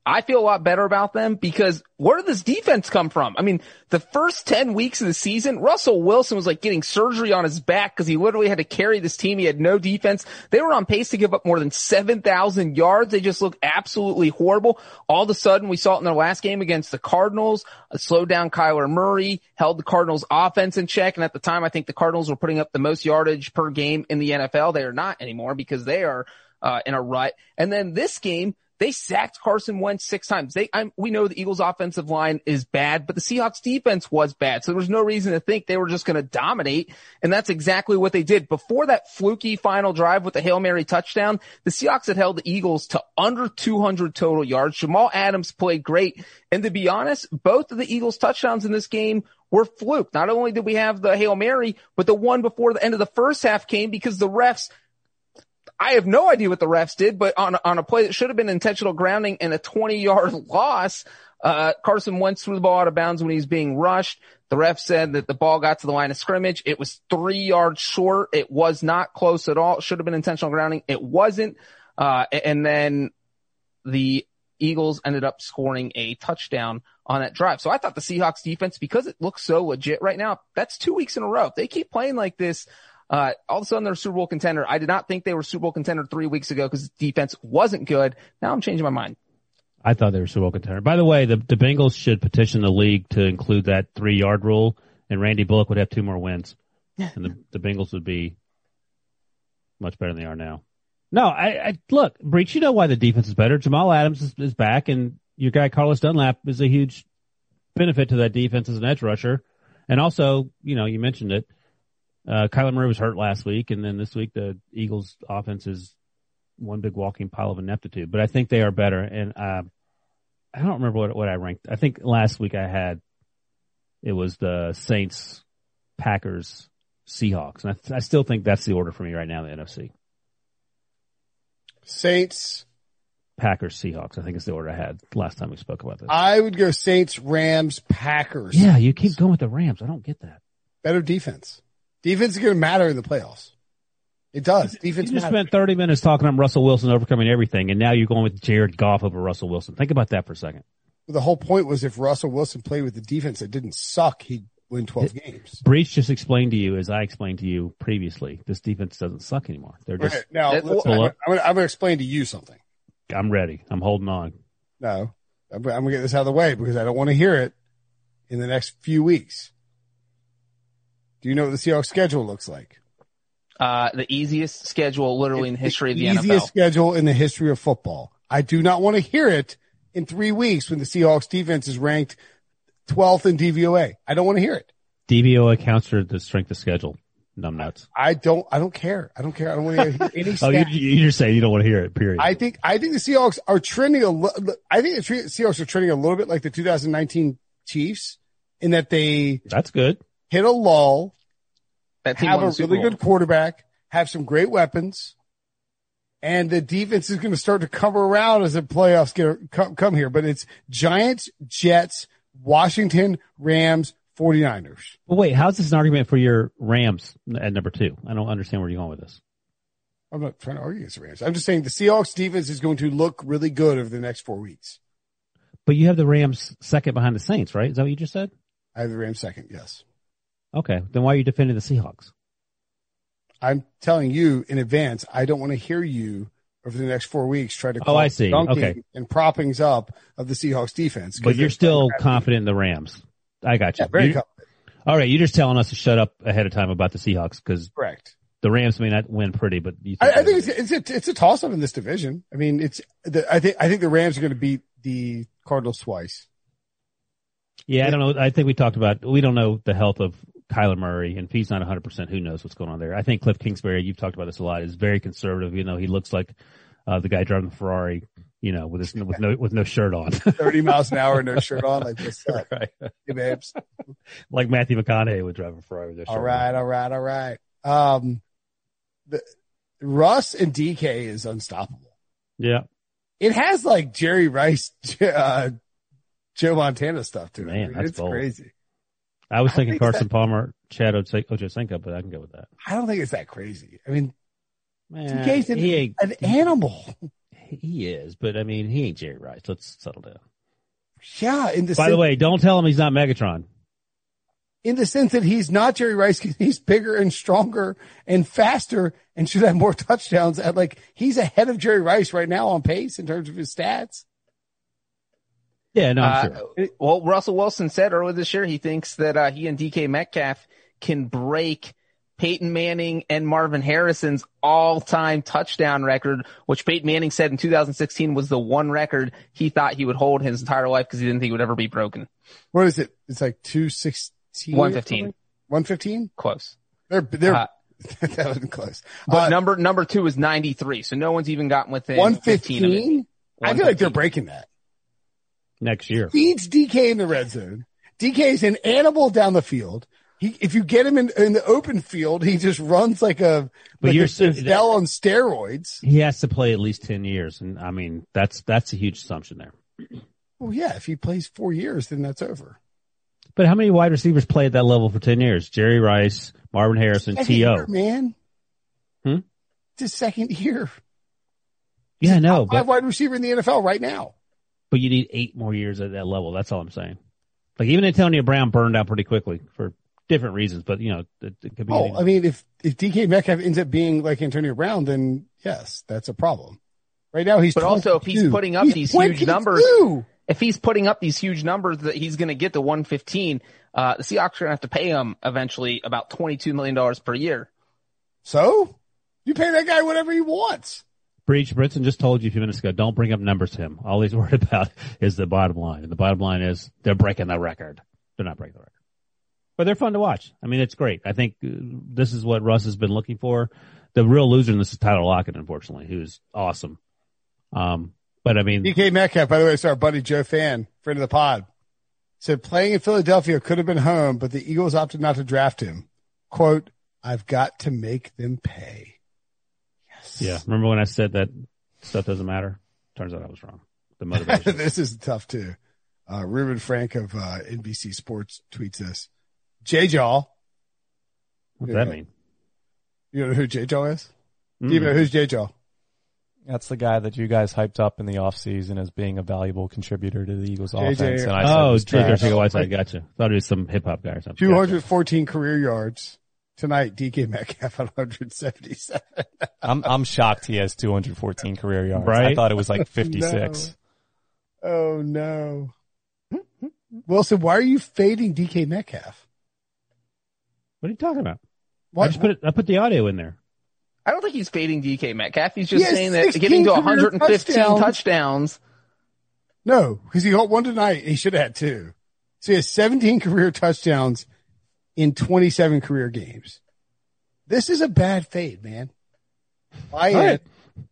I feel a lot better about them because where did this defense come from? I mean, the first 10 weeks of the season, Russell Wilson was like getting surgery on his back because he literally had to carry this team. He had no defense. They were on pace to give up more than 7,000 yards. They just looked absolutely horrible. All of a sudden, we saw it in their last game against the Cardinals, slowed down Kyler Murray, held the Cardinals offense in check. And at the time, I think the Cardinals were putting up the most yardage per game in the NFL. They are not anymore because they are uh, in a rut. And then this game, they sacked Carson Wentz six times. They, I'm, we know the Eagles offensive line is bad, but the Seahawks defense was bad. So there was no reason to think they were just going to dominate. And that's exactly what they did. Before that fluky final drive with the Hail Mary touchdown, the Seahawks had held the Eagles to under 200 total yards. Jamal Adams played great. And to be honest, both of the Eagles touchdowns in this game were fluke. Not only did we have the Hail Mary, but the one before the end of the first half came because the refs I have no idea what the refs did, but on, on a play that should have been intentional grounding and a 20 yard [LAUGHS] loss, uh, Carson Wentz threw the ball out of bounds when he was being rushed. The ref said that the ball got to the line of scrimmage. It was three yards short. It was not close at all. It should have been intentional grounding. It wasn't. Uh, and then the Eagles ended up scoring a touchdown on that drive. So I thought the Seahawks defense, because it looks so legit right now, that's two weeks in a row. If they keep playing like this, uh, all of a sudden they're a Super Bowl contender. I did not think they were Super Bowl contender three weeks ago because defense wasn't good. Now I'm changing my mind. I thought they were Super Bowl contender. By the way, the, the Bengals should petition the league to include that three yard rule and Randy Bullock would have two more wins and the, the Bengals would be much better than they are now. No, I, I look, Breech, you know why the defense is better. Jamal Adams is, is back and your guy Carlos Dunlap is a huge benefit to that defense as an edge rusher. And also, you know, you mentioned it. Uh, Kyler Murray was hurt last week, and then this week the Eagles' offense is one big walking pile of ineptitude. But I think they are better, and uh, I don't remember what what I ranked. I think last week I had it was the Saints, Packers, Seahawks, and I, I still think that's the order for me right now in the NFC. Saints, Packers, Seahawks. I think it's the order I had last time we spoke about this. I would go Saints, Rams, Packers. Yeah, you keep going with the Rams. I don't get that. Better defense. Defense is going to matter in the playoffs. It does. Defense. You just spent 30 minutes talking about Russell Wilson overcoming everything, and now you're going with Jared Goff over Russell Wilson. Think about that for a second. The whole point was if Russell Wilson played with the defense that didn't suck, he'd win 12 games. Breech just explained to you, as I explained to you previously, this defense doesn't suck anymore. They're just right. now. I'm, I'm going to explain to you something. I'm ready. I'm holding on. No, I'm, I'm gonna get this out of the way because I don't want to hear it in the next few weeks. Do you know what the Seahawks schedule looks like? Uh, the easiest schedule literally in the history of the, the easiest schedule in the history of football. I do not want to hear it in three weeks when the Seahawks defense is ranked 12th in DVOA. I don't want to hear it. DVOA counts for the strength of schedule. Numbnuts. I don't, I don't care. I don't care. I don't want to hear any [LAUGHS] stats. oh, you, are saying you don't want to hear it, period. I think, I think the Seahawks are trending a little, I think the Seahawks are trending a little bit like the 2019 Chiefs in that they. That's good. Hit a lull. That have a really good quarterback, have some great weapons, and the defense is going to start to come around as the playoffs get come, come here. But it's Giants, Jets, Washington, Rams, 49ers. Well, wait, how's this an argument for your Rams at number two? I don't understand where you're going with this. I'm not trying to argue against the Rams. I'm just saying the Seahawks defense is going to look really good over the next four weeks. But you have the Rams second behind the Saints, right? Is that what you just said? I have the Rams second, yes. Okay. Then why are you defending the Seahawks? I'm telling you in advance, I don't want to hear you over the next four weeks try to oh, I see. Okay. and proppings up of the Seahawks defense. But you're still confident in the Rams. I got you. Yeah, very confident. All right, you're just telling us to shut up ahead of time about the Seahawks because correct. The Rams may not win pretty, but think I, I, think it's, it's a, it's a toss up in this division. I mean, it's the, I think I think the Rams are going to beat the Cardinals twice. Yeah, I don't know. I think we talked about we don't know the health of Kyler Murray, and if he's not 100, percent who knows what's going on there? I think Cliff Kingsbury, you've talked about this a lot, is very conservative. You know, he looks like uh, the guy driving the Ferrari you know, with his with no with no shirt on. [LAUGHS] Thirty miles an hour, no shirt on, like this. [LAUGHS] Right. Hey, babes. [LAUGHS] like Matthew McConaughey would drive a Ferrari with All right, on. all right, all right. Um, the Russ and DK is unstoppable. Yeah, it has like Jerry Rice, uh, Joe Montana stuff to it. Man, that's it's bold. crazy. I was thinking Carson that, Palmer, Chad Ochocinco, but I can go with that. I don't think it's that crazy. I mean, Man, DK's an, an animal. he is, but I mean, he ain't Jerry Rice. Let's settle down. Yeah. In the by the way, don't tell him he's not Megatron. In the sense that he's not Jerry Rice, because he's bigger and stronger and faster and should have more touchdowns. At like he's ahead of Jerry Rice right now on pace in terms of his stats. Yeah, no, uh, sure. Well, Russell Wilson said earlier this year he thinks that uh, he and DK Metcalf can break Peyton Manning and Marvin Harrison's all-time touchdown record, which Peyton Manning said in 2016 was the one record he thought he would hold his entire life because he didn't think it would ever be broken. What is it? It's like 216? 115. 115? Close. They're, they're, uh, [LAUGHS] that wasn't close. But uh, number, number two is 93. So no one's even gotten within 115? I feel like they're breaking that. Next year. Feeds DK in the red zone. DK is an animal down the field. He, if you get him in, in the open field, he just runs like a, but like you're a on steroids. He has to play at least 10 years. And I mean, that's, that's a huge assumption there. Well, yeah. If he plays four years, then that's over. But how many wide receivers play at that level for 10 years? Jerry Rice, Marvin Harrison, T.O. man. Hmm? It's his second year. Yeah, no. I know. Wide receiver in the NFL right now. But you need eight more years at that level. That's all I'm saying. Like even Antonio Brown burned out pretty quickly for different reasons, but you know, it, it could be. Oh, I mean, if if DK Metcalf ends up being like Antonio Brown, then yes, that's a problem. Right now, he's. But 22. also, if he's putting up he's these huge numbers, if he's putting up these huge numbers that he's going to get to 115, uh, the Seahawks are going to have to pay him eventually about 22 million dollars per year. So, you pay that guy whatever he wants. Breech Brinson just told you a few minutes ago, don't bring up numbers to him. All he's [LAUGHS] worried about is the bottom line. And the bottom line is they're breaking the record. They're not breaking the record but they're fun to watch. I mean, it's great. I think uh, this is what Russ has been looking for. The real loser in this is Tyler Lockett, unfortunately, who's awesome. Um, but I mean, DK Metcalf, by the way, it's our buddy Joe Fan, friend of the pod, said playing in Philadelphia could have been home, but the Eagles opted not to draft him. Quote, I've got to make them pay. Yes. Yeah. Remember when I said that stuff doesn't matter? Turns out I was wrong. The motivation. [LAUGHS] this is tough too. Uh, Reuben Frank of uh, NBC Sports tweets this. J Jaw. What does that mean? You know who J Jaw is? Mm. Do you know who's J Jaw? That's the guy that you guys hyped up in the offseason as being a valuable contributor to the Eagles JJ. offense. And I oh, JJ Whiteside, gotcha. Thought it was some hip hop guy or something. 214 gotcha. career yards, tonight, DK Metcalf [LAUGHS] at 177. I'm I'm shocked he has 214 career yards. Right? I thought it was like [LAUGHS] 56. no. Oh no. Wilson, why are you fading DK Metcalf? What are you talking about? What? I just put it, I put the audio in there. I don't think he's fading DK Metcalf. He's just he saying that getting to 115 touchdowns. touchdowns. No, because he got one tonight. He should have had two. So he has 17 career touchdowns in 27 career games. This is a bad fade, man. Buy all it.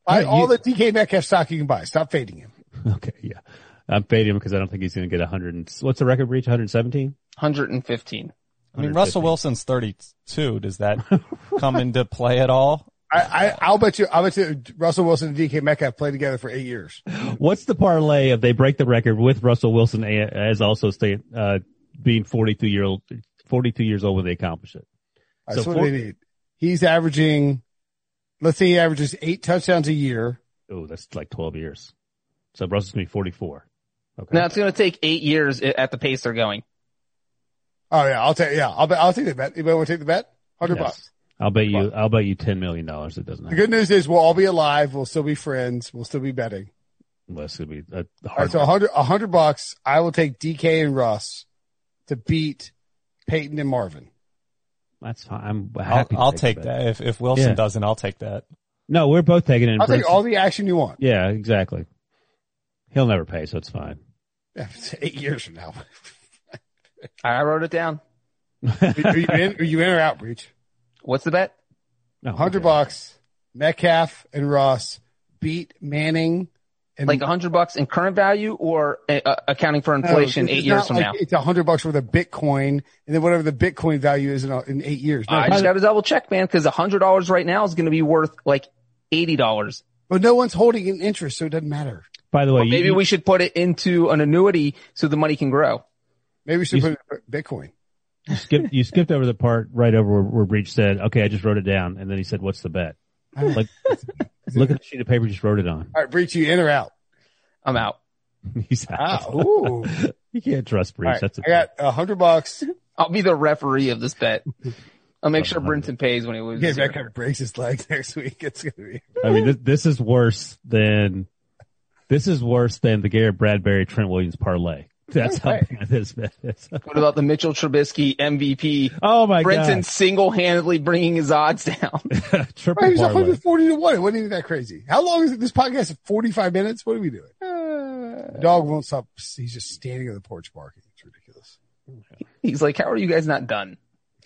Buy right, all you, the DK Metcalf stock you can buy. Stop fading him. Okay, yeah. I'm fading him because I don't think he's going to get 100. And, what's the record reach? 117? 115. I mean, Russell Wilson's 32. Does that [LAUGHS] come into play at all? I, I, will bet you, I'll bet you Russell Wilson and DK Metcalf played together for eight years. What's the parlay if they break the record with Russell Wilson as also stay, uh, being 42 year old, 42 years old when they accomplish it? That's so what they need. He's averaging, let's say he averages eight touchdowns a year. Oh, that's like 12 years. So Russell's going to be 44. Okay. Now it's going to take eight years at the pace they're going. Oh yeah, I'll take, yeah, I'll bet, I'll take the bet. Anybody want to take the bet? Hundred yes. bucks. I'll bet you. I'll bet you ten million dollars. It doesn't. Happen. The good news is we'll all be alive. We'll still be friends. We'll still be betting. Well, it's gonna be a hard. Right, so a hundred, a hundred bucks. I will take DK and Russ to beat Peyton and Marvin. That's fine. I'm happy. I'll, I'll take, that. If if Wilson yeah. doesn't, I'll take that. No, we're both taking it. I'll take all the action you want. Yeah, exactly. He'll never pay, so it's fine. Yeah, it's eight years from now. [LAUGHS] I wrote it down. are, you in? Are you in or out, Breech? What's the bet? No, hundred okay. bucks. Metcalf and Ross beat Manning. And like a hundred bucks in current value, or uh, accounting for inflation no, eight years from like now. It's a hundred bucks worth of Bitcoin, and then whatever the Bitcoin value is in, in eight years. No, I just got to double check, man, because a hundred dollars right now is going to be worth like eighty dollars. But no one's holding an interest, so it doesn't matter. By the way, maybe you, we should put it into an annuity so the money can grow. Maybe we should you, put it in Bitcoin. You skipped, you skipped over the part right over where, where Breech said, okay, I just wrote it down. And then he said, what's the bet? [LAUGHS] Like, look at the sheet of paper you just wrote it on. All right, Breech, you in or out? I'm out. [LAUGHS] He's out. Ah, ooh. [LAUGHS] you can't trust Breech. Right, That's a I got a hundred bucks. I'll be the referee of this bet. I'll make [LAUGHS] sure Brinson pays when he loses. Yeah, that kind of breaks his leg next week. It's gonna be. I mean, this, this is worse than this is worse than the Garrett Bradbury Trent Williams parlay. [LAUGHS] That's how bad this is. [LAUGHS] what about the Mitchell Trubisky MVP? Oh my Brinson god! single-handedly bringing his odds down. [LAUGHS] Triple right, he's 140 to one. It wasn't even that crazy. How long is it? This podcast? 45 minutes. What are we doing? Uh, dog won't stop. He's just standing on the porch barking. It's ridiculous. He's like, "How are you guys not done?"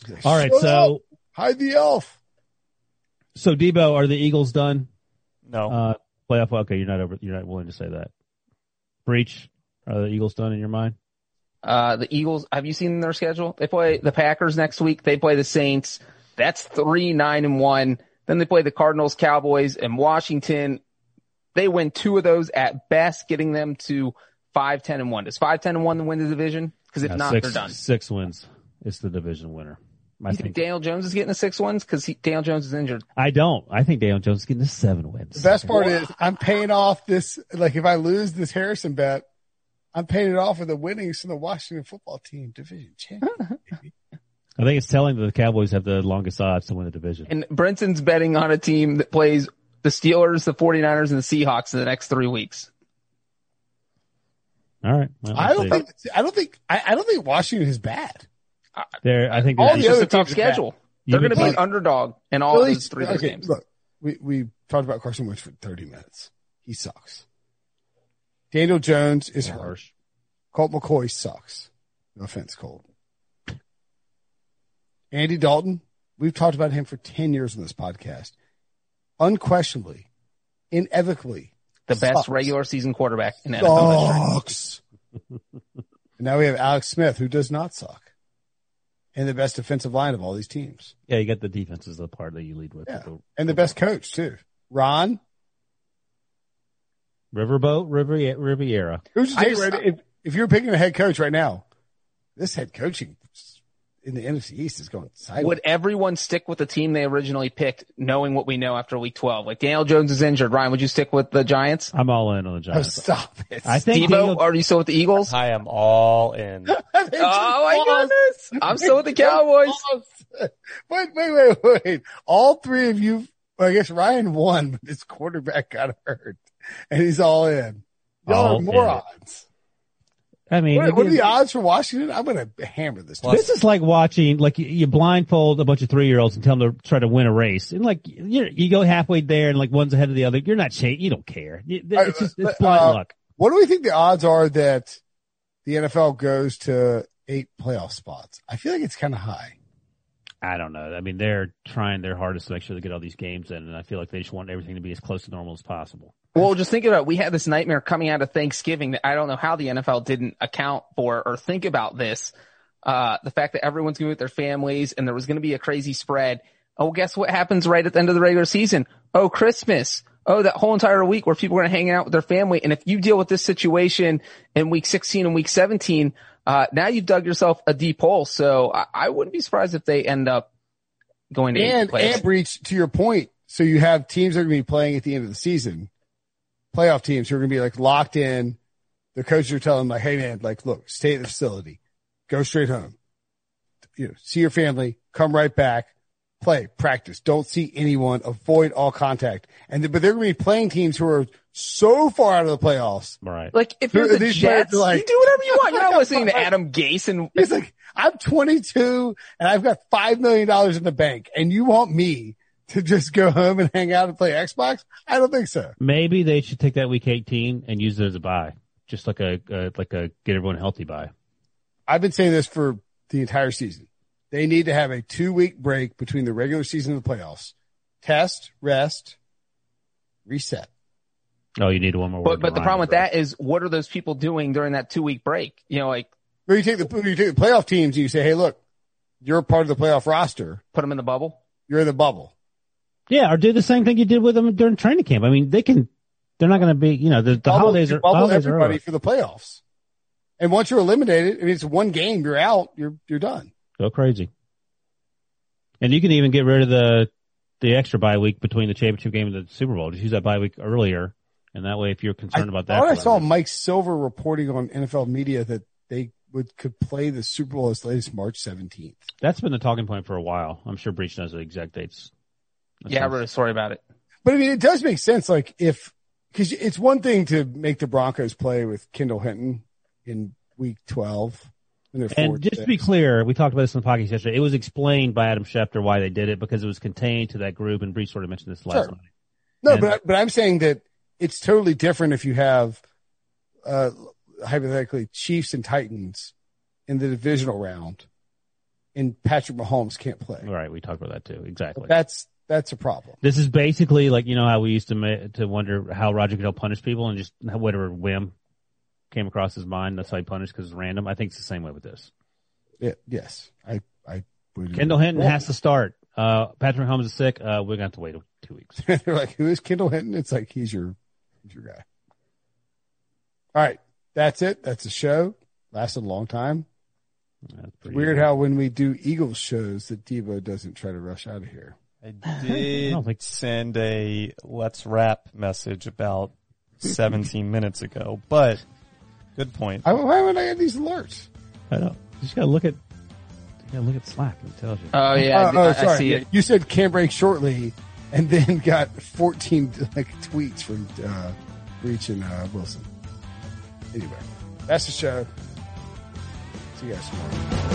Like, All right, so up. hide the elf. So Debo, are the Eagles done? No. Uh, playoff. Okay, you're not over. You're not willing to say that. Breech. Are the Eagles done in your mind? Uh, the Eagles, have you seen their schedule? They play the Packers next week. They play the Saints. That's three, nine and one. Then they play the Cardinals, Cowboys and Washington. They win two of those at best, getting them to five, ten and one. Does five, ten and one the win the division? Cause if yeah, not, six, they're done. Six wins. It's the division winner. I you think, think Daniel Jones is getting the six wins because Daniel Jones is injured. I don't. I think Daniel Jones is getting the seven wins. The best part is I'm paying off this. Like if I lose this Harrison bet, I'm paying it off with the winnings from the Washington football team division champion. [LAUGHS] I think it's telling that the Cowboys have the longest odds to win the division. And Brinson's betting on a team that plays the Steelers, the 49ers, and the Seahawks in the next three weeks. All right. Well, I don't think, I don't think, I, I, don't think Washington is bad. Uh, there, I think all the other a tough schedule. They're going to be an underdog in all really, those three okay, games. Look, we, we talked about Carson Wentz for 30 minutes. He sucks. Daniel Jones is harsh. Colt McCoy sucks. No offense, Colt. Andy Dalton, we've talked about him for 10 years on this podcast. Unquestionably, inevitably, the sucks. best regular season quarterback in NFL sucks. now we have Alex Smith, who does not suck. And the best defensive line of all these teams. Yeah, you got the defense is the part that you lead with. Yeah. And the best coach too. Ron, Riverboat, Rivera. Rivera. Who's your right? If, if you're picking a head coach right now, this head coaching in the NFC East is going sideways. Would everyone stick with the team they originally picked, knowing what we know after week 12? Like Daniel Jones is injured. Ryan, would you stick with the Giants? I'm all in on the Giants. Oh, stop it. I think Devo, Daniel... are you still with the Eagles? I am all in. [LAUGHS] oh my goodness. I'm still with the Cowboys. [LAUGHS] wait, wait, wait, wait. All three of you, well, I guess Ryan won, but his quarterback got hurt and he's all in. Y'all all are morons. I mean, what, what are the odds for Washington? I'm going to hammer this. This is like watching, like you blindfold a bunch of three year olds and tell them to try to win a race, and like you you go halfway there, and like one's ahead of the other. You're not chasing. You don't care. It's just it's blind uh, luck. What do we think the odds are that the NFL goes to eight playoff spots? I feel like it's kind of high. I don't know. I mean, they're trying their hardest to make sure they get all these games in, and I feel like they just want everything to be as close to normal as possible. Well, just think about it. We had this nightmare coming out of Thanksgiving that I don't know how the NFL didn't account for or think about this. Uh, the fact that everyone's going to be with their families and there was going to be a crazy spread. Oh, guess what happens right at the end of the regular season? Oh, Christmas. Oh, that whole entire week where people are going to hang out with their family. And if you deal with this situation in week 16 and week 17, uh, now you've dug yourself a deep hole. So I, I wouldn't be surprised if they end up going to and, and Breech to your point. So you have teams that are going to be playing at the end of the season playoff teams who are going to be like locked in. The coaches are telling them like, Hey man, like, look, stay at the facility, go straight home, you know, see your family, come right back, play, practice, don't see anyone, avoid all contact. And, the, but they're going to be playing teams who are so far out of the playoffs. Right. Like if you're the Jets, like, you do whatever you want. You're not [LAUGHS] listening to Adam Gase and he's like, I'm 22 and I've got $5 million in the bank and you want me to just go home and hang out and play Xbox? I don't think so. Maybe they should take that week 18 and use it as a bye, just like a, a like a get everyone healthy bye. I've been saying this for the entire season. They need to have a two week break between the regular season and the playoffs. Test, rest, reset. Oh, you need one more. But, but the problem with that is, what are those people doing during that two week break? You know, like. Well, you take the you take the playoff teams and you say, hey, look, you're part of the playoff roster. Put them in the bubble. You're in the bubble. Yeah, or do the same thing you did with them during training camp. I mean, they can. They're not going to be. You know, the, the bubble, holidays are. Bubble holidays everybody for the playoffs. And once you're eliminated, I mean, it's one game. You're out. You're you're done. Go crazy. And you can even get rid of the the extra bye week between the championship game and the Super Bowl. Just use that bye week earlier, and that way, if you're concerned I about that, I saw Mike Silver reporting on NFL media that they would could play the Super Bowl as late as March 17th. That's been the talking point for a while. I'm sure Breech knows the exact dates yeah, I wrote a story about it. But I mean, it does make sense. Like if, cause it's one thing to make the Broncos play with Kendall Hinton in week 12. And just to be clear, we talked about this in the podcast yesterday. It was explained by Adam Schefter why they did it because it was contained to that group, and Bree sort of mentioned this last sure. night. No, and, but but I'm saying that it's totally different if you have, uh, hypothetically Chiefs and Titans in the divisional round, and Patrick Mahomes can't play. Right, we talked about that too. Exactly. But that's that's a problem. This is basically like you know how we used to ma- to wonder how Roger Goodell punish people and just whatever whim came across his mind. That's how he punished because it's random. I think it's the same way with this. Yeah, yes, I I. Would Kendall Hinton well, has to start. Uh, Patrick Holmes is sick. Uh, we're gonna have to wait two weeks. [LAUGHS] They're like, who is Kendall Hinton? It's like he's your he's your guy. All right, that's it. That's a show. Lasted a long time. Weird how when we do Eagles shows that Devo doesn't try to rush out of here. I did [LAUGHS] I think... send a let's wrap message about 17 [LAUGHS] minutes ago, but good point. I, why would I have these alerts? I don't. You just gotta look at. You gotta look at Slack. It tells you. Oh yeah, uh, oh, oh sorry. I see it. You said can break shortly, and then got 14 like tweets from uh, Breech and uh, Wilson. Anyway, that's the show. See you guys tomorrow.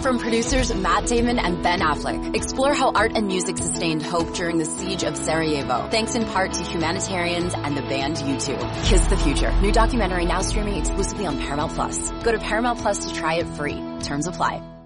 From producers Matt Damon and Ben Affleck, explore how art and music sustained hope during the siege of Sarajevo, thanks in part to humanitarians and the band U2. Kiss the Future, new documentary now streaming exclusively on Paramount Plus. Go to Paramount Plus to try it free. Terms apply.